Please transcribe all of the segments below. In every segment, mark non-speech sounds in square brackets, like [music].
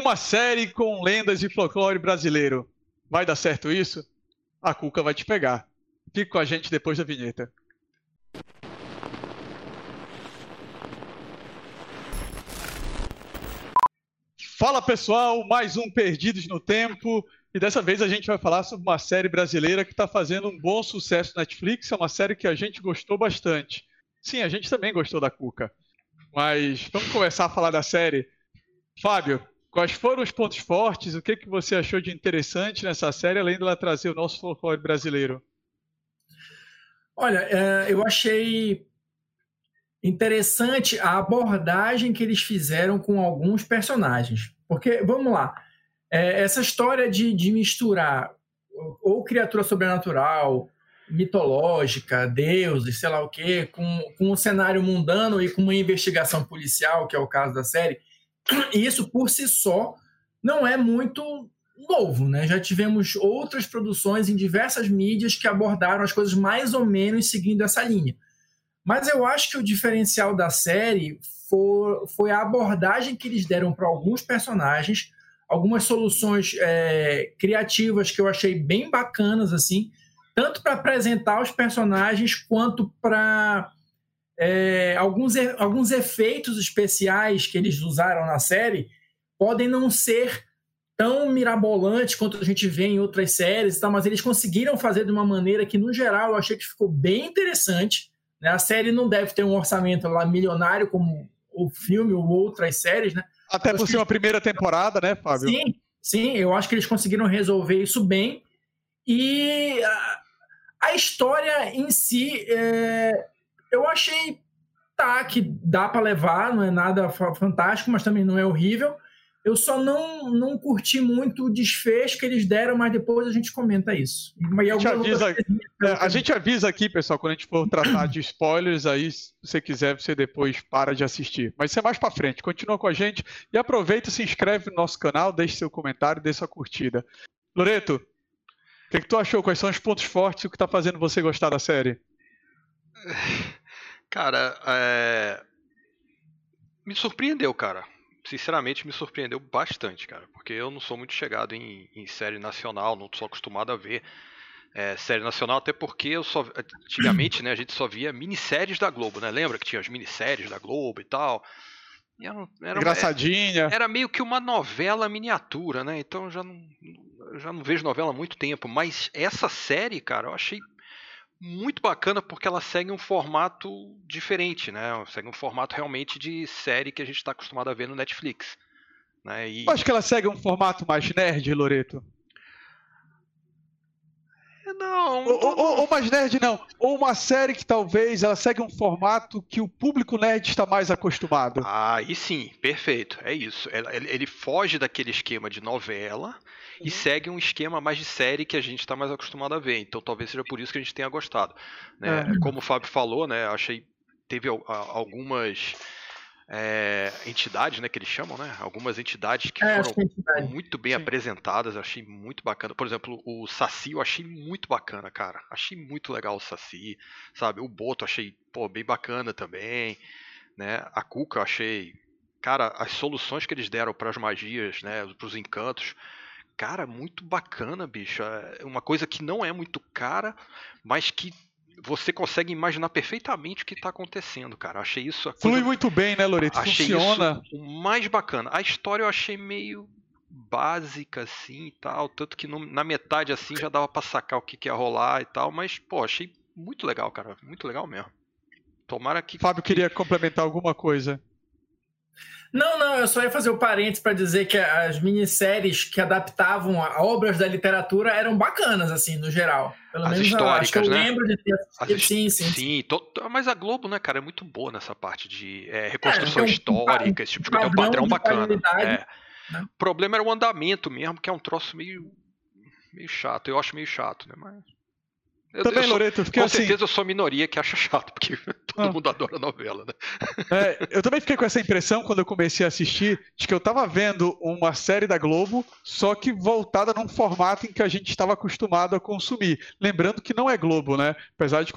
Uma série com lendas e folclore brasileiro. Vai dar certo isso? A Cuca vai te pegar. Fique com a gente depois da vinheta. Fala pessoal, mais um Perdidos no Tempo. E dessa vez a gente vai falar sobre uma série brasileira que está fazendo um bom sucesso na Netflix. É uma série que a gente gostou bastante. Sim, a gente também gostou da Cuca. Mas vamos começar a falar da série. Fábio, quais foram os pontos fortes? O que, que você achou de interessante nessa série, além dela trazer o nosso folclore brasileiro? Olha, é, eu achei interessante a abordagem que eles fizeram com alguns personagens. Porque, vamos lá, é, essa história de, de misturar ou criatura sobrenatural, mitológica, deuses, sei lá o quê, com, com um cenário mundano e com uma investigação policial, que é o caso da série, isso por si só não é muito novo, né? Já tivemos outras produções em diversas mídias que abordaram as coisas mais ou menos seguindo essa linha. Mas eu acho que o diferencial da série foi, foi a abordagem que eles deram para alguns personagens, algumas soluções é, criativas que eu achei bem bacanas, assim, tanto para apresentar os personagens quanto para é, alguns, alguns efeitos especiais que eles usaram na série podem não ser tão mirabolantes quanto a gente vê em outras séries, tá? mas eles conseguiram fazer de uma maneira que, no geral, eu achei que ficou bem interessante. Né? A série não deve ter um orçamento lá milionário como o filme ou outras séries, né? Até por ser uma primeira temporada, né, Fábio? Sim, sim, eu acho que eles conseguiram resolver isso bem. E a, a história em si, é, eu achei tá, que dá para levar, não é nada fantástico, mas também não é horrível. Eu só não, não curti muito o desfecho que eles deram, mas depois a gente comenta isso. A gente, avisa, é, a gente avisa aqui, pessoal, quando a gente for tratar de spoilers, aí, se você quiser, você depois para de assistir. Mas isso é mais para frente. Continua com a gente e aproveita, se inscreve no nosso canal, deixe seu comentário, deixe sua curtida. Loreto, o que, que, tu achou? Quais são os pontos fortes e o que está fazendo você gostar da série? [laughs] Cara, é... me surpreendeu, cara sinceramente me surpreendeu bastante, cara, porque eu não sou muito chegado em, em série nacional, não sou acostumado a ver é, série nacional, até porque eu só antigamente, né, a gente só via minisséries da Globo, né? Lembra que tinha as minisséries da Globo e tal? E era, era, Engraçadinha. Era, era, meio que uma novela miniatura, né? Então eu já não, já não vejo novela há muito tempo, mas essa série, cara, eu achei muito bacana porque ela segue um formato diferente, né? Segue um formato realmente de série que a gente está acostumado a ver no Netflix. Né? E... Acho que ela segue um formato mais nerd, Loreto. Não. Ou, ou, ou, mais nerd, não. Ou uma série que talvez ela segue um formato que o público nerd está mais acostumado. Ah, e sim, perfeito. É isso. Ele, ele foge daquele esquema de novela uhum. e segue um esquema mais de série que a gente está mais acostumado a ver. Então talvez seja por isso que a gente tenha gostado. Né? É. Como o Fábio falou, né? Achei. Teve algumas é, entidades, né, que eles chamam, né? Algumas entidades que é, foram entidade. muito bem Sim. apresentadas, eu achei muito bacana. Por exemplo, o Saci eu achei muito bacana, cara. Achei muito legal o Saci, sabe? O Boto achei, pô, bem bacana também, né? A Cuca eu achei, cara, as soluções que eles deram para as magias, né, para os encantos, cara, muito bacana, bicho. É uma coisa que não é muito cara, mas que você consegue imaginar perfeitamente o que está acontecendo, cara. Eu achei isso. Coisa... Flui muito bem, né, Loreto? Achei Funciona. Isso o mais bacana. A história eu achei meio básica, assim e tal. Tanto que no, na metade, assim, já dava pra sacar o que, que ia rolar e tal. Mas, pô, achei muito legal, cara. Muito legal mesmo. Tomara que. Fábio queria complementar alguma coisa. Não, não, eu só ia fazer o parênteses para dizer que as minisséries que adaptavam obras da literatura eram bacanas, assim, no geral. Pelo As menos históricas, eu, eu né? lembro de ter assistido. Sim, sim. Sim, tô, mas a Globo, né, cara, é muito boa nessa parte de é, reconstrução é, um, histórica, esse tipo de coisa. É um padrão bacana. É. Né? O problema era o andamento mesmo, que é um troço meio, meio chato. Eu acho meio chato, né? Mas. Eu, Também, eu Loreto, fiquei com assim. certeza eu sou a minoria que acha chato, porque [laughs] todo Ah. mundo adora novela, né? [laughs] É, eu também fiquei com essa impressão quando eu comecei a assistir de que eu tava vendo uma série da Globo, só que voltada num formato em que a gente estava acostumado a consumir. Lembrando que não é Globo, né? Apesar de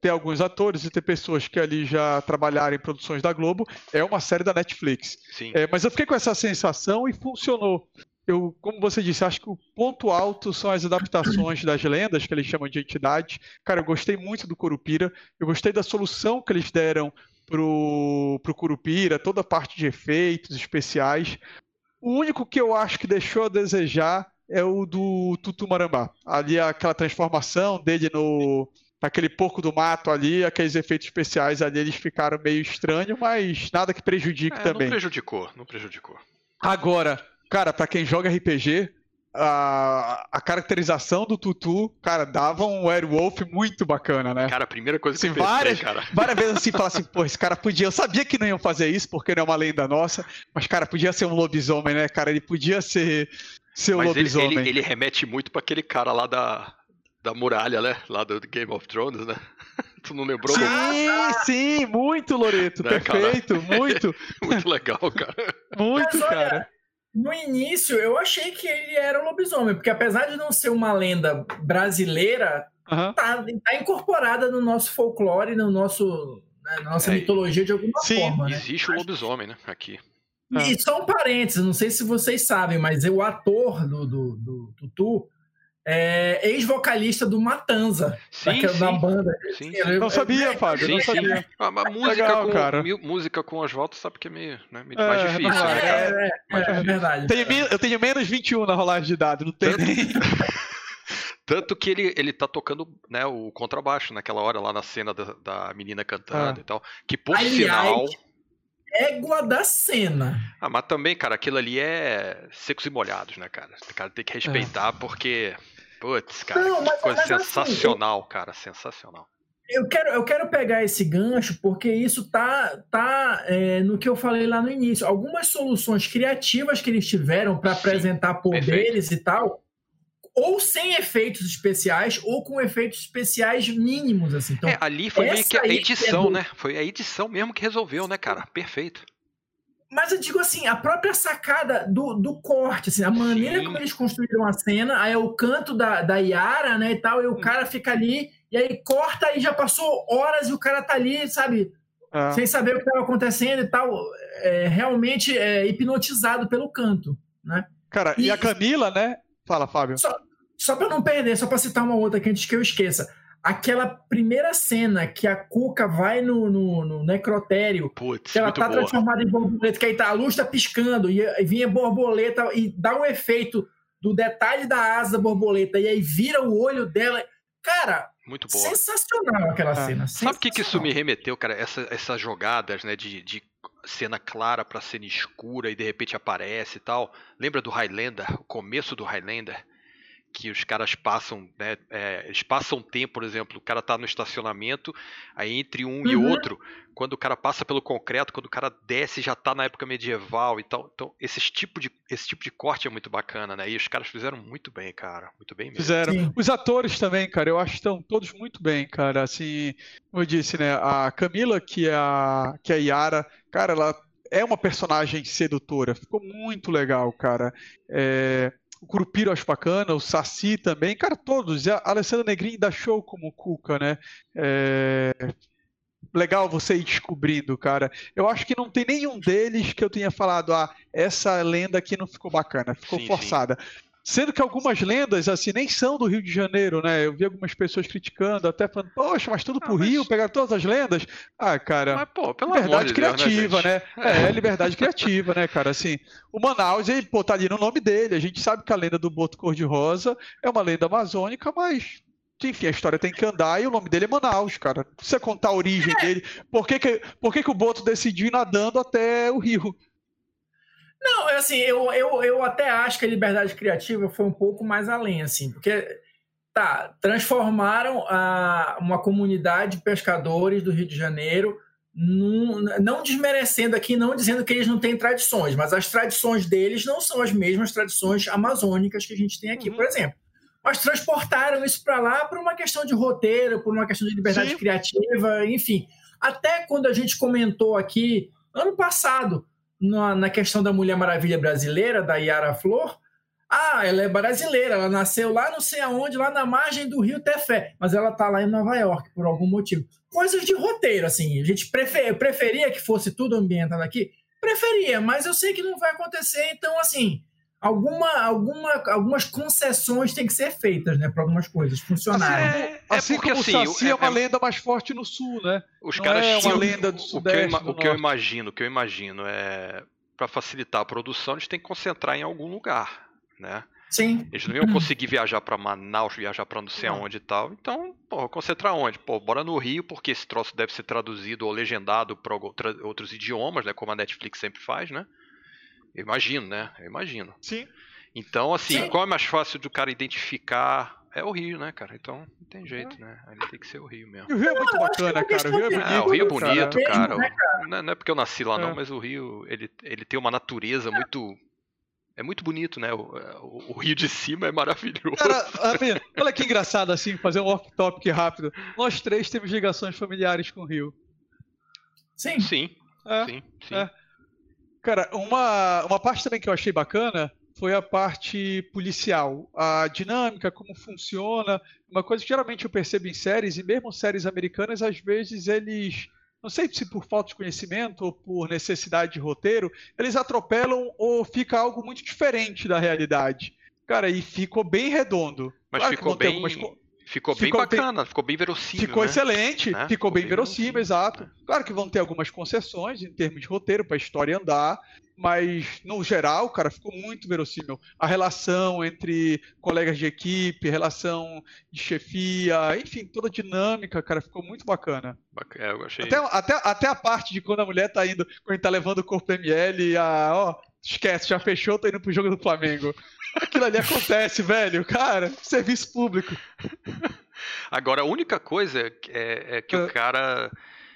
ter alguns atores e ter pessoas que ali já trabalharam em produções da Globo, é uma série da Netflix. Sim. É, mas eu fiquei com essa sensação e funcionou. Eu, como você disse, acho que o ponto alto são as adaptações das lendas, que eles chamam de entidades. Cara, eu gostei muito do Curupira, eu gostei da solução que eles deram pro, pro Curupira, toda a parte de efeitos especiais. O único que eu acho que deixou a desejar é o do Tutu Marambá. Ali aquela transformação dele no aquele porco do mato ali, aqueles efeitos especiais ali, eles ficaram meio estranhos, mas nada que prejudique É, também. não prejudicou, não prejudicou. Agora, cara, pra quem joga RPG, a, a caracterização do Tutu, cara, dava um werewolf muito bacana, né? Cara, a primeira coisa que Assim, eu pensei, várias- cara. Várias vezes assim, falar assim, pô, esse cara podia. Eu sabia que não iam fazer isso, porque não é uma lenda nossa, mas, cara, podia ser um lobisomem, né, cara? Ele podia ser, ser um Mas ele, lobisomem. ele, ele remete muito pra aquele cara lá da, da muralha, né? Lá do Game of Thrones, né? [laughs] tu não lembrou? Sim, sim, muito, Loreto. Né, cara? perfeito, muito, [laughs] Muito legal, cara. muito, Mas olha, cara. No início, eu achei que ele era um lobisomem, porque apesar de não ser uma lenda brasileira, Aham. tá, tá incorporada no nosso folclore, no nosso, né, na nossa É, mitologia de alguma sim, forma. Né? Existe o lobisomem, né? Aqui. E só um parênteses, não sei se vocês sabem, mas o ator do, do, do Tutu é ex-vocalista do Matanza, Sim, daquela- da sim. banda. Sim, Eu- sim. eu- Não sabia, Fábio, Sim, não sim. sabia. A, a música, Legal, com, cara. mi- música com Oswaldo sabe que é meio, né, meio É, mais difícil, não né, é. cara? É, é, Mais é, difícil. verdade. Tenho eu tenho menos 21 na rolagem de dados, não tem Tanto- nem. [laughs] Tanto que ele, ele tá tocando né, o contrabaixo naquela hora lá na cena da, da menina cantando Ah. e tal. Que por Aliás, sinal. Égua da cena. Ah, mas também, cara, aquilo ali é secos e molhados, né, cara? O cara tem que respeitar porque. Putz, cara, Não, mas- coisa mas assim, sensacional, cara. Sensacional. Eu quero, eu quero pegar esse gancho porque isso tá, tá é, no que eu falei lá no início. Algumas soluções criativas que eles tiveram para apresentar perfeito. poderes e tal, ou sem efeitos especiais, ou com efeitos especiais mínimos, assim. Então, é, ali foi meio que a aí edição, é do- né? Foi a edição mesmo que resolveu, né, cara? Perfeito. Mas eu digo assim, a própria sacada do, do corte, assim, a maneira Sim. como eles construíram a cena, aí é o canto da, da Yara, né, e tal, e Hum. o cara fica ali, e aí corta e já passou horas e o cara tá ali, sabe, Ah. sem saber o que estava acontecendo e tal, é, realmente é, hipnotizado pelo canto, né? Cara, e E- a Camila, né? Fala, Fábio. Só para não perder, só para citar uma outra aqui antes que eu esqueça, aquela primeira cena que a Cuca vai no, no, no necrotério Putz, que ela tá boa. transformada em borboleta, que aí tá, a luz tá piscando, e, e vinha borboleta, e dá um efeito do detalhe da asa da borboleta, e aí vira o olho dela. Cara, Muito boa. sensacional aquela Ah. cena. Sabe o que, que isso me remeteu, cara? Essa, essas jogadas, né, de, de cena clara pra cena escura e de repente aparece e tal. Lembra do Highlander? O começo do Highlander? Que os caras passam, né? é, eles passam tempo, por exemplo, o cara tá no estacionamento, aí entre um e Uhum. outro, quando o cara passa pelo concreto, quando o cara desce já tá na época medieval e tal. Então, esse tipo de, esse tipo de corte é muito bacana, né? E os caras fizeram muito bem, cara. Muito bem mesmo. Fizeram. Sim. Os atores também, cara, eu acho que estão todos muito bem, cara. Assim, como eu disse, né? A Camila, que é a, que é a Yara, cara, ela é uma personagem sedutora. Ficou muito legal, cara. É, o Curupira acho bacana, o Saci também, cara, todos. E a Alessandra Negrini dá show como Cuca, né? É, legal você ir descobrindo, cara. Eu acho que não tem nenhum deles que eu tenha falado, ah, essa lenda aqui não ficou bacana, ficou Sim, sim. Sendo que algumas lendas, assim, nem são do Rio de Janeiro, né? Eu vi algumas pessoas criticando, até falando, poxa, mas tudo Ah, pro mas- Rio, pegaram todas as lendas. Ah, cara, Mas, pô, pelo liberdade de Deus, criativa, né? né? É, liberdade criativa, né, cara? Assim, o Manaus, ele, pô, tá ali no nome dele. A gente sabe que a lenda do Boto Cor-de-Rosa é uma lenda amazônica, mas, enfim, a história tem que andar e o nome dele é Manaus, cara. Não precisa contar a origem dele. Por que, que, por que, que o Boto decidiu ir nadando até o Rio? Não, é assim, eu, eu, eu até acho que a liberdade criativa foi um pouco mais além, assim, porque tá, transformaram a, uma comunidade de pescadores do Rio de Janeiro, num- não desmerecendo aqui, não dizendo que eles não têm tradições, mas as tradições deles não são as mesmas tradições amazônicas que a gente tem aqui, Uhum. por exemplo. mas transportaram isso para lá por uma questão de roteiro, por uma questão de liberdade Sim. criativa, enfim. Até quando a gente comentou aqui, ano passado, na, na questão da Mulher Maravilha brasileira, da Yara Flor, ah, ela é brasileira, ela nasceu lá não sei aonde, lá na margem do rio Tefé, mas ela tá lá em Nova York por algum motivo. Coisas de roteiro, assim. A gente prefer, preferia que fosse tudo ambientado aqui? Preferia, mas eu sei que não vai acontecer, então, assim, alguma, alguma, algumas concessões têm que ser feitas, né, para algumas coisas funcionarem. Assim, é, assim porque, como assim, o Saci é, é uma é, lenda mais forte no sul, né? Os não caras é uma lenda do sudeste. O que eu, o que eu imagino, o que eu imagino é para facilitar a produção, eles têm que concentrar em algum lugar né? Sim. Eles não iam [clears throat] conseguir viajar para Manaus, viajar para não sei aonde e tal. Então, pô, concentrar onde? Pô, bora no Rio, porque esse troço deve ser traduzido ou legendado para outros idiomas, né? Como a Netflix sempre faz, né? Eu imagino, né? Eu imagino. Sim. Então, assim, Sim. qual é mais fácil do cara identificar? É o Rio, né, cara? Então não tem jeito, é. né? Aí tem que ser o Rio mesmo. E o Rio é muito não, bacana, cara. O Rio é bonito. É, o Rio é bonito, cara. Né, cara. Não, é, não, é, porque eu nasci lá, é. não, mas o Rio, ele, ele tem uma natureza muito é muito bonito, né? O, o, o, Rio de Cima é maravilhoso. Cara, olha que engraçado assim, fazer um off-topic rápido. Nós três temos ligações familiares com o Rio. Sim. Sim. É, sim, sim. É. Cara, uma, uma parte também que eu achei bacana foi a parte policial. A dinâmica, como funciona. Uma coisa que geralmente eu percebo em séries, e mesmo séries americanas, às vezes eles não sei se por falta de conhecimento ou por necessidade de roteiro, eles atropelam ou fica algo muito diferente da realidade. Cara, e ficou bem redondo. Mas claro ficou bem. Algumas... Ficou, bem bacana, bem... ficou bem verossímil. Ficou né? excelente, ficou, ficou, bem, bem verossímil, verossímil, exato. É. Claro que vão ter algumas concessões em termos de roteiro para a história andar, mas no geral, cara, ficou muito verossímil. A relação entre colegas de equipe, relação de chefia, enfim, toda a dinâmica, cara, ficou muito bacana. É, eu achei... até, até, até a parte de quando a mulher tá indo, quando tá levando o corpo ML, a, ó, esquece, já fechou, tô indo pro jogo do Flamengo. Aquilo ali acontece, velho. Cara, serviço público. Agora, a única coisa é, é que é. o cara.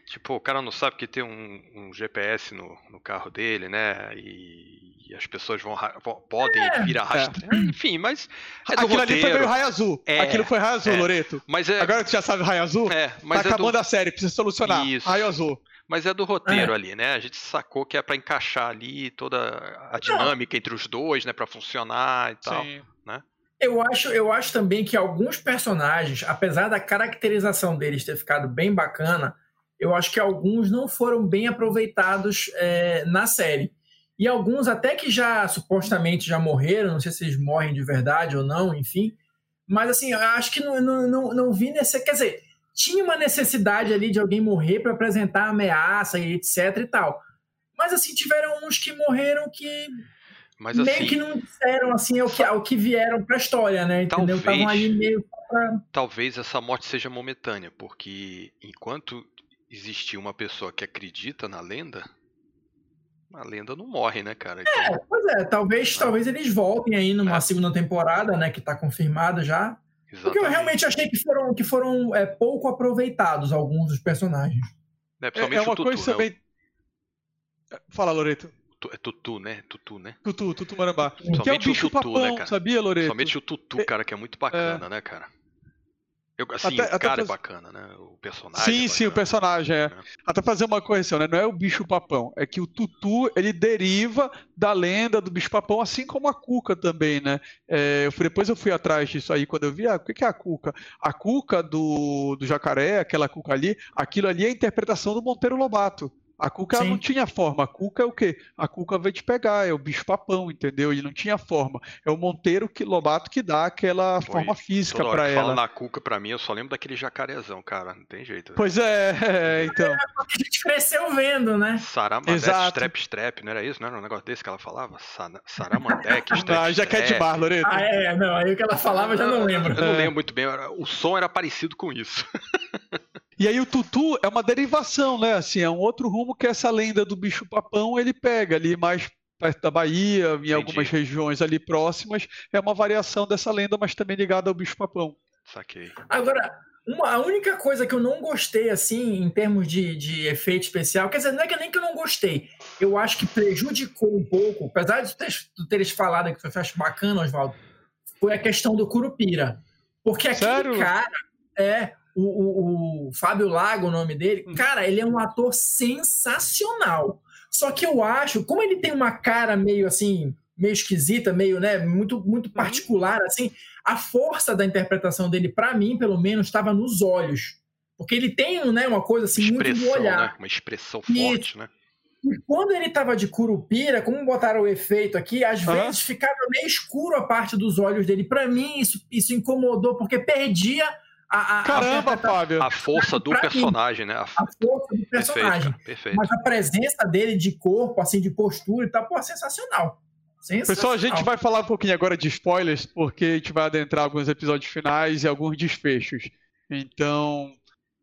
Tipo, o cara não sabe que tem um, um GPS no, no, carro dele, né? E, e as pessoas vão, vão podem é, vir arrastrar. É. Enfim, mas. É Aquilo roteiro. ali foi meio raio azul. É, Aquilo foi raio azul, é. Loreto. Mas é... Agora que tu já sabe raio azul, é, mas tá é acabando do... a série, precisa solucionar. Isso. Raio azul mas é do roteiro é. ali, né? A gente sacou que é para encaixar ali toda a dinâmica Não. entre os dois, né, para funcionar e tal, Sim. né? Eu acho, eu acho também que alguns personagens, apesar da caracterização deles ter ficado bem bacana, eu acho que alguns não foram bem aproveitados é, na série. E alguns até que já supostamente já morreram, não sei se eles morrem de verdade ou não, enfim. Mas assim, eu acho que não, não, não, não vi nessa. Quer dizer, tinha uma necessidade ali de alguém morrer para apresentar ameaça e etc e tal. Mas assim, tiveram uns que morreram que Mas, meio assim, que não disseram assim o que, o que vieram para a história, né? Entendeu? Estavam ali meio pra... Talvez essa morte seja momentânea, porque enquanto existir uma pessoa que acredita na lenda, a lenda não morre, né, cara? Então... É, pois é, talvez, ah. talvez eles voltem aí numa é. segunda temporada, né, que tá confirmada já. Exatamente. Porque eu realmente achei que foram, que foram é, pouco aproveitados alguns dos personagens. É, é, é uma Tutu, coisa né? também. Fala, Loreto. É Tutu, né? Tutu, né? Tutu, Tutu Marambá. Que é o bicho o Tutu, né, papão, né, cara? sabia, Loreto? Somente o Tutu, é, cara, que é muito bacana, é... né, cara? Eu, assim, até, o cara é bacana, né? O personagem. Sim, é sim, o personagem é. é. Até fazer uma correção, né? Não é o bicho papão, é que o tutu ele deriva da lenda do bicho papão, assim como a cuca também, né? É, eu fui, depois eu fui atrás disso aí quando eu vi, ah, o que é a cuca? A cuca do, do jacaré, aquela cuca ali, aquilo ali é a interpretação do Monteiro Lobato. A Cuca não tinha forma. A Cuca é o quê? A Cuca veio te pegar, é o bicho papão, entendeu? Ele não tinha forma. É o Monteiro que, Lobato que dá aquela Foi. forma física para ela. Fala na Cuca, para mim, eu só lembro daquele jacarezão, cara. Não tem jeito. Pois é, é então. a gente cresceu vendo, né? Saramandec, strep, strep, não era isso? Não era um negócio desse que ela falava? Saramandec, [laughs] strep, Ah, já quer de bar, Loreto. Ah, é, não. Aí o que ela falava eu já não lembro. Eu não é. lembro muito bem. O som era parecido com isso. [laughs] E aí o tutu é uma derivação, né? Assim, é um outro rumo que essa lenda do bicho papão ele pega ali mais perto da Bahia, em Entendi. algumas regiões ali próximas, é uma variação dessa lenda, mas também ligada ao bicho papão. Saquei. Agora, uma, a única coisa que eu não gostei, assim, em termos de, de efeito especial, quer dizer, não é que nem que eu não gostei, eu acho que prejudicou um pouco, apesar de tu teres, teres falado que foi acho bacana, Oswaldo, foi a questão do Curupira. Porque aquele Sério? cara é o, o, o, Fábio Lago, o nome dele, hum. cara, ele é um ator sensacional. Só que eu acho, como ele tem uma cara meio assim, meio esquisita, meio, né, muito, muito uhum. particular, assim, a força da interpretação dele, para mim, pelo menos, estava nos olhos. Porque ele tem, né, uma coisa assim, expressão, muito no olhar. Né? Uma expressão forte, e, né? E quando ele tava de curupira, como botaram o efeito aqui, às uhum. vezes ficava meio escuro a parte dos olhos dele. Para mim, isso, isso incomodou, porque perdia a, a, Caramba, a, Fábio. A força do personagem, mim, né? A, força do personagem. Perfeito, perfeito. Mas a presença dele de corpo, assim, de postura e tal, pô, sensacional. sensacional. Pessoal, a gente vai falar um pouquinho agora de spoilers, porque a gente vai adentrar alguns episódios finais e alguns desfechos. Então,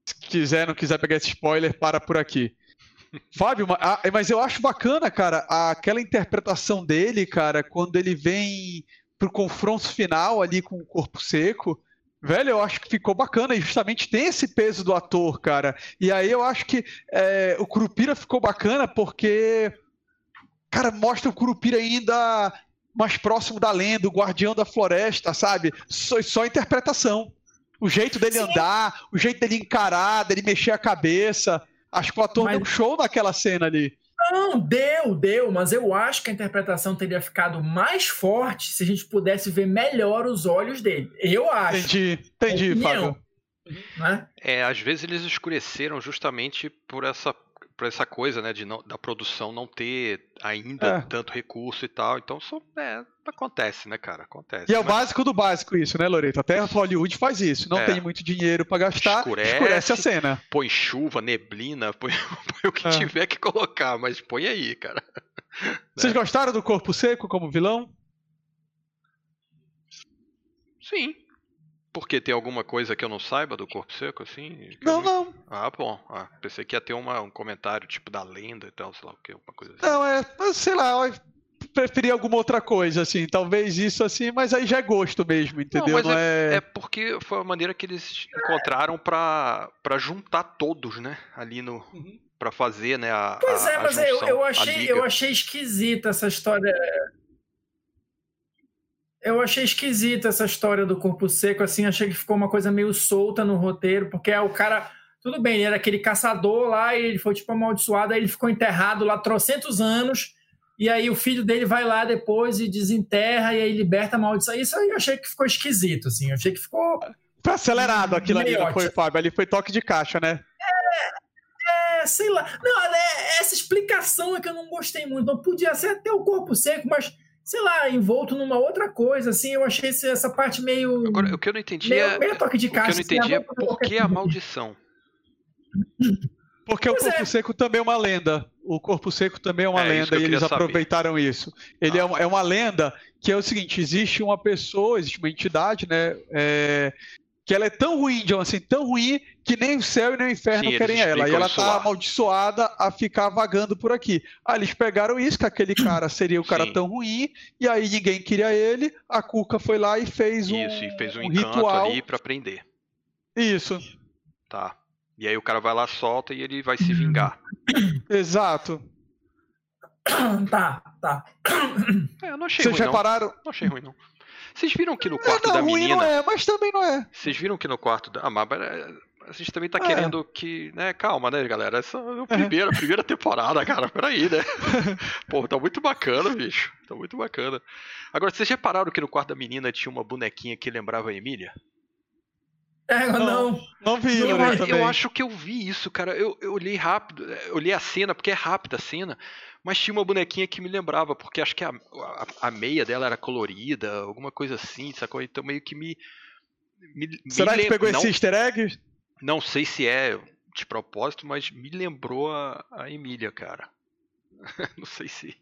se quiser, não quiser pegar esse spoiler, para por aqui. [laughs] Fábio, mas eu acho bacana, cara, aquela interpretação dele, cara, quando ele vem pro confronto final ali com o corpo seco. Velho, eu acho que ficou bacana e justamente tem esse peso do ator, cara. E aí eu acho que é, o Curupira ficou bacana porque, cara, mostra o Curupira ainda mais próximo da lenda, o guardião da floresta, sabe? Só, só interpretação. O jeito dele Sim. andar, o jeito dele encarar, dele mexer a cabeça. Acho que o ator mas... deu um show naquela cena ali. Não, deu, deu, mas eu acho que a interpretação teria ficado mais forte se a gente pudesse ver melhor os olhos dele. Eu acho. Entendi, entendi, Fábio. Né? É, às vezes eles escureceram justamente por essa por essa coisa, né, de não, da produção não ter ainda é. tanto recurso e tal. Então, só, é, acontece, né, cara? Acontece. E é o básico do básico isso, né, Loreto? Até Hollywood faz isso. Não é. tem muito dinheiro para gastar, escurece, escurece, a cena. Põe chuva, neblina, [laughs] põe, põe o que é. tiver que colocar, mas põe aí, cara. [laughs] Vocês né? gostaram do Corpo Seco como vilão? Sim. Porque tem alguma coisa que eu não saiba do corpo seco, assim? Não, não. Ah, bom. Ah, pensei que ia ter uma, um comentário tipo da lenda e tal, sei lá o que, alguma coisa assim. Não, é, sei lá, eu preferia alguma outra coisa, assim, talvez isso assim, mas aí já é gosto mesmo, entendeu? Não, não é, é... é, porque foi a maneira que eles encontraram para juntar todos, né? Ali no. Uhum. Pra fazer, né? A, pois é, a, mas junção, eu, eu, achei, eu achei esquisita essa história eu achei esquisita essa história do corpo seco, assim, achei que ficou uma coisa meio solta no roteiro, porque é o cara. Tudo bem, ele era aquele caçador lá e ele foi tipo amaldiçoado, aí ele ficou enterrado lá trocentos anos, e aí o filho dele vai lá depois e desenterra e aí liberta a maldição. Isso aí eu achei que ficou esquisito, assim, eu achei que ficou. Foi acelerado aquilo ali, não foi, Fábio? Ali foi toque de caixa, né? É, é sei lá. Não, é, essa explicação é que eu não gostei muito. Não podia ser até o corpo seco, mas sei lá, envolto numa outra coisa, assim, eu achei essa parte meio... Agora, o que eu não entendi meio, é... Meio toque de caixa. O que eu não entendi assim, é por que a maldição? Porque pois o Corpo é. Seco também é uma lenda. O Corpo Seco também é uma é, lenda e eles aproveitaram saber. isso. Ele é ah. é, uma, é, uma, lenda que é o seguinte: existe uma pessoa, existe uma entidade, né? Que ela é tão ruim, John, assim, tão ruim que nem o céu e nem o inferno Sim, querem ela. E ela tá lá. amaldiçoada a ficar vagando por aqui. Aí eles pegaram isso, que aquele cara seria o cara Sim. tão ruim, e aí ninguém queria ele, a Cuca foi lá e fez um Isso, e fez um, um ritual ali para prender. Isso. Tá. E aí o cara vai lá, solta e ele vai se vingar. [coughs] Exato. [coughs] Tá, tá. É, eu não achei Vocês ruim, repararam? Não. não achei ruim, não. Vocês viram que no é, quarto é, não, da ruim menina. Não é, mas também não é. Vocês viram que no quarto da. Ah, mas a gente também tá é. querendo que. Né, calma, né, galera? Essa é a primeira, primeira temporada, cara. Peraí, né? [laughs] Pô, tá muito bacana, bicho. Tá muito bacana. Agora, vocês repararam que no quarto da menina tinha uma bonequinha que lembrava a Emília? É, não, não, não vi. Eu, eu, acho que eu vi isso, cara. Eu, eu olhei rápido, eu olhei a cena, porque é rápida a cena. Mas tinha uma bonequinha que me lembrava, porque acho que a, a, a meia dela era colorida, alguma coisa assim, sacou? Então meio que me. me Será me que pegou não, esse easter egg? Não sei se é de propósito, mas me lembrou a, a Emília, cara. [laughs] não sei se.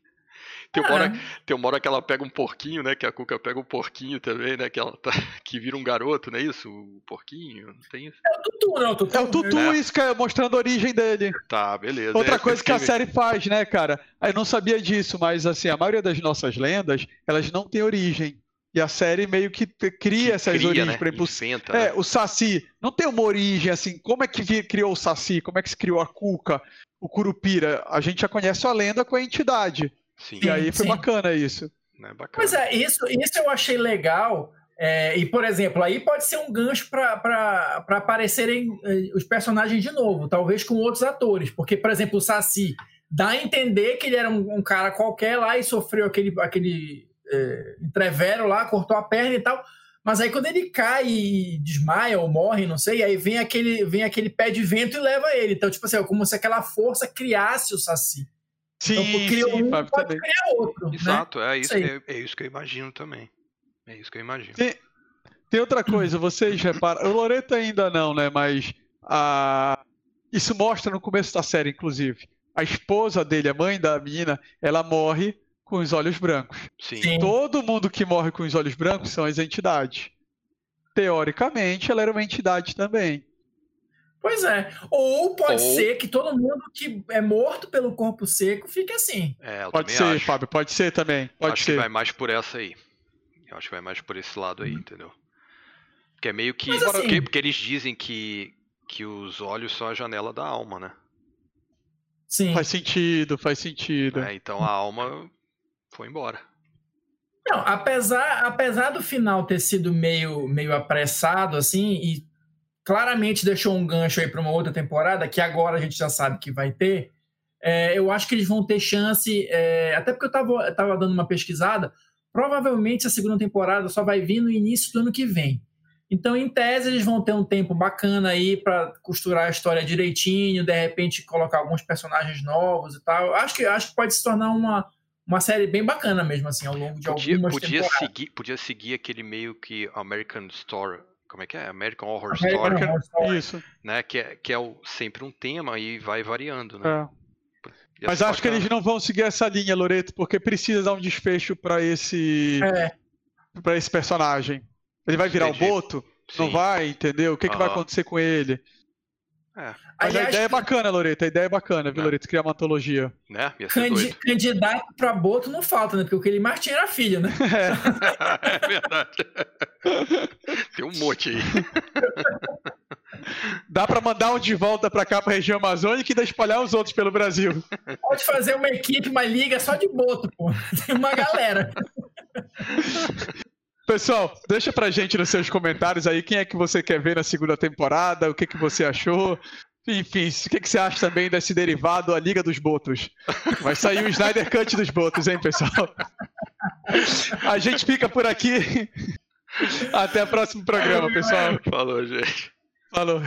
Tem uma, hora, tem uma hora que ela pega um porquinho, né? Que a Cuca pega um porquinho também, né? Que ela tá, que vira um garoto, não é isso? O porquinho, não tem isso? É o Tutu, não, o Tutu. É o Tutu, né? isso que é mostrando a origem dele. Tá, beleza. Outra é, coisa que a série faz, né, cara? Eu não sabia disso, mas assim, a maioria das nossas lendas, elas não têm origem. E a série meio que cria essas cria, origens. Né? Por exemplo, Inventa, é, né? o Saci não tem uma origem assim. Como é que criou o Saci? Como é que se criou a Cuca? O Curupira? A gente já conhece a lenda com a entidade. Sim. E aí foi sim. bacana isso. É bacana. Pois é, isso, isso eu achei legal, É, e, por exemplo, aí pode ser um gancho para aparecerem eh, os personagens de novo, talvez com outros atores. Porque, por exemplo, o Saci dá a entender que ele era um, um cara qualquer lá e sofreu aquele, aquele é, entrevero lá, cortou a perna e tal. Mas aí quando ele cai e desmaia ou morre, não sei, aí vem aquele, vem aquele pé de vento e leva ele. Então, tipo assim, é como se aquela força criasse o Saci. Sim, então, cria sim, um, pode também. criar outro. Né? Exato, né? é, isso, é, é, isso que eu imagino também. É isso que eu imagino. Tem, tem outra coisa, vocês reparam. O Loreto ainda não, né? Mas a... isso mostra no começo da série, inclusive. A esposa dele, a mãe da menina, ela morre com os olhos brancos. Sim. Sim. Todo mundo que morre com os olhos brancos são as entidades. Teoricamente, ela era uma entidade também. Pois é. Ou pode Ou... ser que todo mundo que é morto pelo corpo seco fique assim. É, pode ser, acho. Fábio, pode ser também. Pode acho ser. que vai mais por essa aí. Eu acho que vai mais por esse lado aí, entendeu? Que é meio que. Mas, assim... porque, porque eles dizem que, que os olhos são a janela da alma, né? Sim. Faz sentido, faz sentido. É, então a alma foi embora. Não, apesar, apesar do final ter sido meio, meio apressado, assim, e claramente deixou um gancho aí para uma outra temporada, que agora a gente já sabe que vai ter, é, eu acho que eles vão ter chance, é, até porque eu estava tava dando uma pesquisada, provavelmente a segunda temporada só vai vir no início do ano que vem. Então, em tese, eles vão ter um tempo bacana aí para costurar a história direitinho, de repente colocar alguns personagens novos e tal. Acho que, acho que pode se tornar uma, uma série bem bacana mesmo, assim, ao longo de podia, algumas podia temporadas. Seguir, podia seguir aquele meio que American Story, como é que é? American Horror American Story. Horror Story. Isso. Né? Que é, que é o, sempre um tema e vai variando, né? É. Mas acho bacana. que eles não vão seguir essa linha, Loreto, porque precisa dar um desfecho para esse é. para esse personagem. Ele vai virar Entendi. o Boto? Sim. Não vai, entendeu? O que, que vai acontecer com ele? É. Mas a ideia é bacana, Loreto. A ideia é bacana, viu, é. Loreto? Criar uma antologia. Né? Candi candidato pra Boto não falta, né? Porque o que ele mais tinha era filho, né? [laughs] É, [laughs] é verdade. Tem um monte aí. [laughs] Dá pra mandar um de volta pra cá, pra região amazônica e ainda espalhar os outros pelo Brasil. Pode fazer uma equipe, uma liga só de Boto, pô. Tem uma galera. Pessoal, deixa pra gente nos seus comentários aí quem é que você quer ver na segunda temporada, o que, que você achou. Enfim, o que, que você acha também desse derivado, a Liga dos Botos? Vai sair o Snyder Cut dos Botos, hein, pessoal? A gente fica por aqui. Até o próximo programa, pessoal. Falou, gente. Falou.